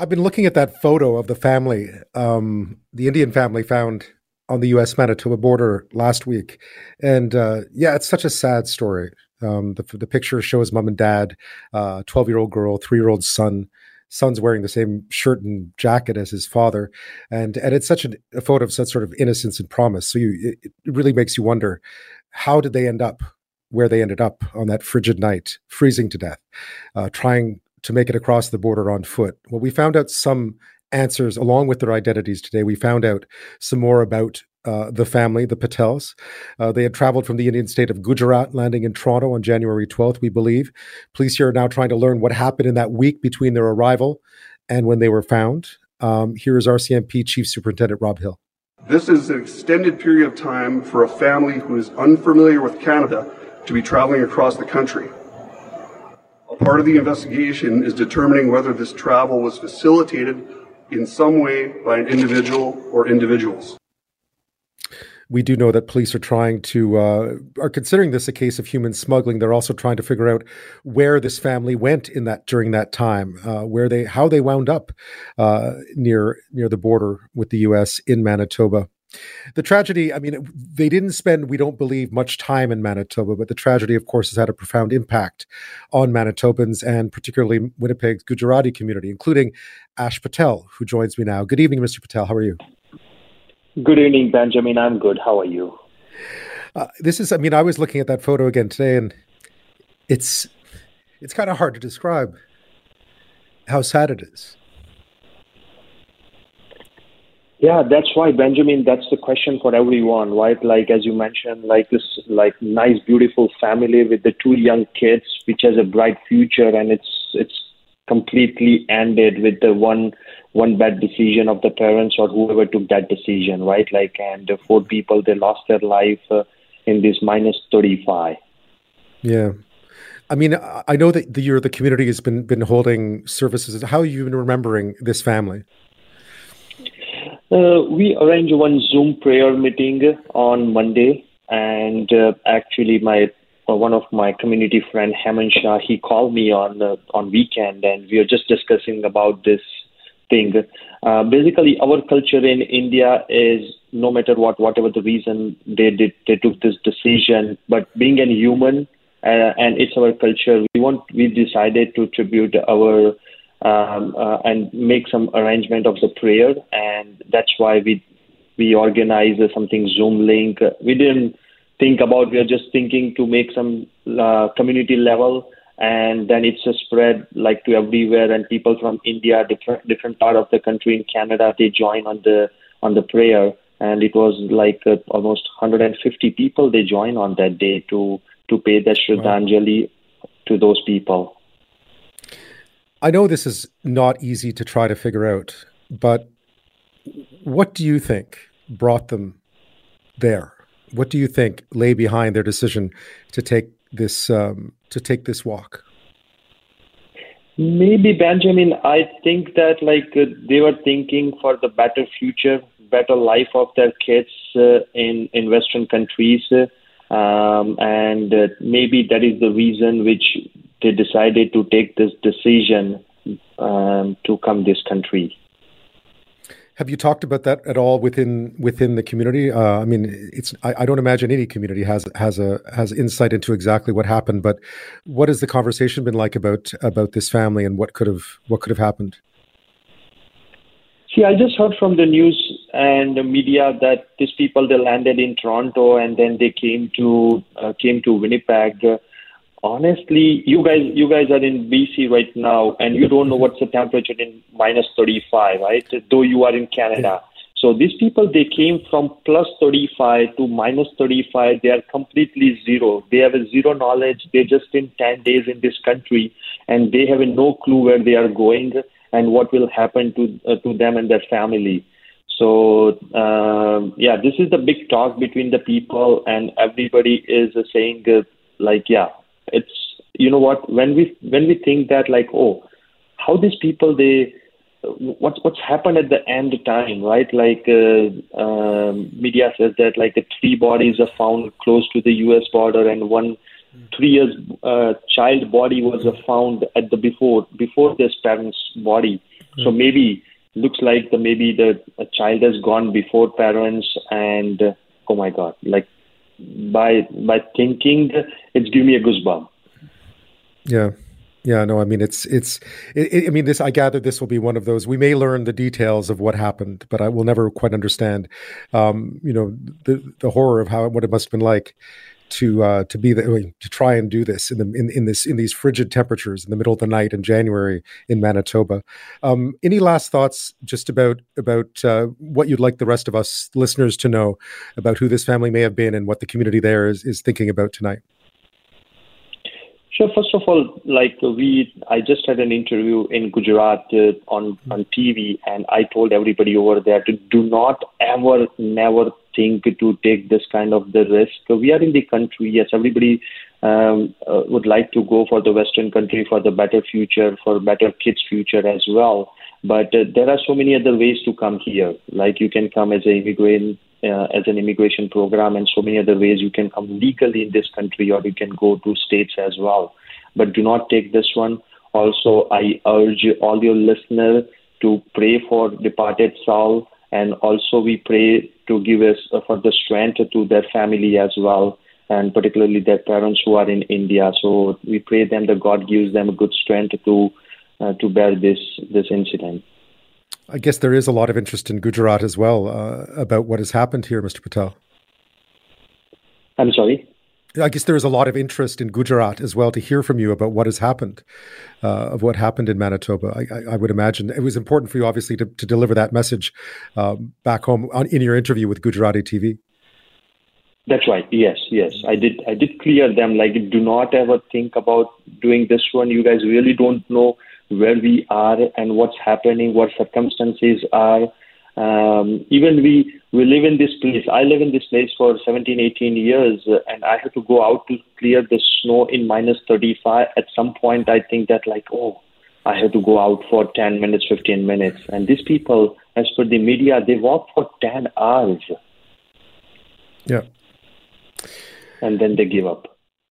I've been looking at that photo of the family, um, the Indian family found on the U.S. Manitoba border last week, and uh, yeah, it's such a sad story. Um, the, the picture shows mom and dad, twelve uh, year old girl, three year old son. Son's wearing the same shirt and jacket as his father, and and it's such a, photo of such sort of innocence and promise. So you, it, it really makes you wonder, how did they end up where they ended up on that frigid night, freezing to death, uh, trying to make it across the border on foot. Well, we found out some answers along with their identities today. We found out some more about uh, the family, the Patels. Uh, they had traveled from the Indian state of Gujarat, landing in Toronto on January 12th, we believe. Police here are now trying to learn what happened in that week between their arrival and when they were found. Um, here is RCMP Chief Superintendent Rob Hill. This is an extended period of time for a family who is unfamiliar with Canada to be traveling across the country. Part of the investigation is determining whether this travel was facilitated in some way by an individual or individuals. We do know that police are trying to uh, are considering this a case of human smuggling. They're also trying to figure out where this family went in that during that time, uh, where they how they wound up uh, near near the border with the U.S. in Manitoba. The tragedy, I mean, they didn't spend, we don't believe, much time in Manitoba, but the tragedy, of course, has had a profound impact on Manitobans and particularly Winnipeg's Gujarati community, including Ash Patel, who joins me now. Good evening, Mr. Patel. How are you? Good evening, Benjamin. I'm good. How are you? Uh, this is, I mean, I was looking at that photo again today, and it's it's kind of hard to describe how sad it is. Yeah, that's why Benjamin. That's the question for everyone, right? Like as you mentioned, like this, like nice, beautiful family with the two young kids, which has a bright future, and it's it's completely ended with the one one bad decision of the parents or whoever took that decision, right? Like, and four people they lost their life uh, in this minus thirty five. Yeah. I mean, I know that the, your the community has been been holding services. How are you been remembering this family? Uh, we arranged one Zoom prayer meeting on Monday, and uh, actually, my uh, one of my community friend Heman Shah, he called me on uh, on weekend, and we are just discussing about this thing. Uh, basically, our culture in India is no matter what, whatever the reason they did, they took this decision. But being a human, uh, and it's our culture, we want we decided to tribute our um, uh, and make some arrangement of the prayer, and that's why we we organize something Zoom link. We didn't think about. We are just thinking to make some uh, community level, and then it's a spread like to everywhere, and people from India, different different part of the country in Canada, they join on the on the prayer, and it was like uh, almost 150 people they join on that day to to pay the Shraddhanjali wow. to those people. I know this is not easy to try to figure out, but what do you think brought them there? What do you think lay behind their decision to take this um, to take this walk? Maybe Benjamin, I think that like uh, they were thinking for the better future, better life of their kids uh, in in Western countries, um, and uh, maybe that is the reason which they decided to take this decision um, to come this country. Have you talked about that at all within within the community? Uh, I mean, it's I, I, don't imagine any community has has a has insight into exactly what happened. But what has the conversation been like about about this family and what could have what could have happened? See, I just heard from the news and the media that these people they landed in Toronto and then they came to uh, came to Winnipeg. Uh, honestly, you guys you guys are in BC right now, and you don't know what's the temperature in minus 35, right? Though you are in Canada. So these people they came from plus 35 to minus 35. They are completely zero. They have a zero knowledge. They're just in 10 days in this country, and they have no clue where they are going and what will happen to uh, to them and their family. So um, yeah, this is the big talk between the people, and everybody is uh, saying like, yeah, it's you know what when we when we think that like oh how these people they what's what's happened at the end time right like uh, um, media says that like the three bodies are found close to the us border and one three years uh, child body was uh, found at the before before this parent's body Mm. So maybe looks like the maybe the child has gone before parents, and uh, oh my God, like by by thinking, it's giving me a goosebump. Yeah. Yeah, no, I mean it's it's. It, I mean this. I gather this will be one of those. We may learn the details of what happened, but I will never quite understand. Um, you know, the the horror of how what it must have been like to uh, to be the, to try and do this in the in, in this in these frigid temperatures in the middle of the night in January in Manitoba. Um, any last thoughts just about about uh, what you'd like the rest of us listeners to know about who this family may have been and what the community there is is thinking about tonight? Sure. First of all, like we, I just had an interview in Gujarat uh, on on TV, and I told everybody over there to do not ever, never think to take this kind of the risk. We are in the country. Yes, everybody um, uh, would like to go for the Western country for the better future, for better kids' future as well. But uh, there are so many other ways to come here. Like you can come as an immigrant, uh, as an immigration program, and so many other ways you can come legally in this country, or you can go to states as well. But do not take this one. Also, I urge all your listeners to pray for departed soul and also we pray to give us uh, for the strength to their family as well and particularly their parents who are in India. So we pray them that God gives them a good strength to uh, to bear this this incident. I guess there is a lot of interest in Gujarat as well uh, about what has happened here, Mr. Patel. I'm sorry. I guess there is a lot of interest in Gujarat as well to hear from you about what has happened, uh, of what happened in Manitoba. I, I, I, would imagine it was important for you, obviously, to, to deliver that message um, back home on, in your interview with Gujarati TV. That's right. Yes, yes. I did. I did clear them. Like, do not ever think about doing this one. You guys really don't know where we are and what's happening, what circumstances are um, even we we live in this place. I live in this place for 17, 18 years, and I have to go out to clear the snow in minus 35. At some point, I think that like, oh, I have to go out for 10 minutes, 15 minutes. And these people, as per the media, they walk for 10 hours. Yeah. And then they give up.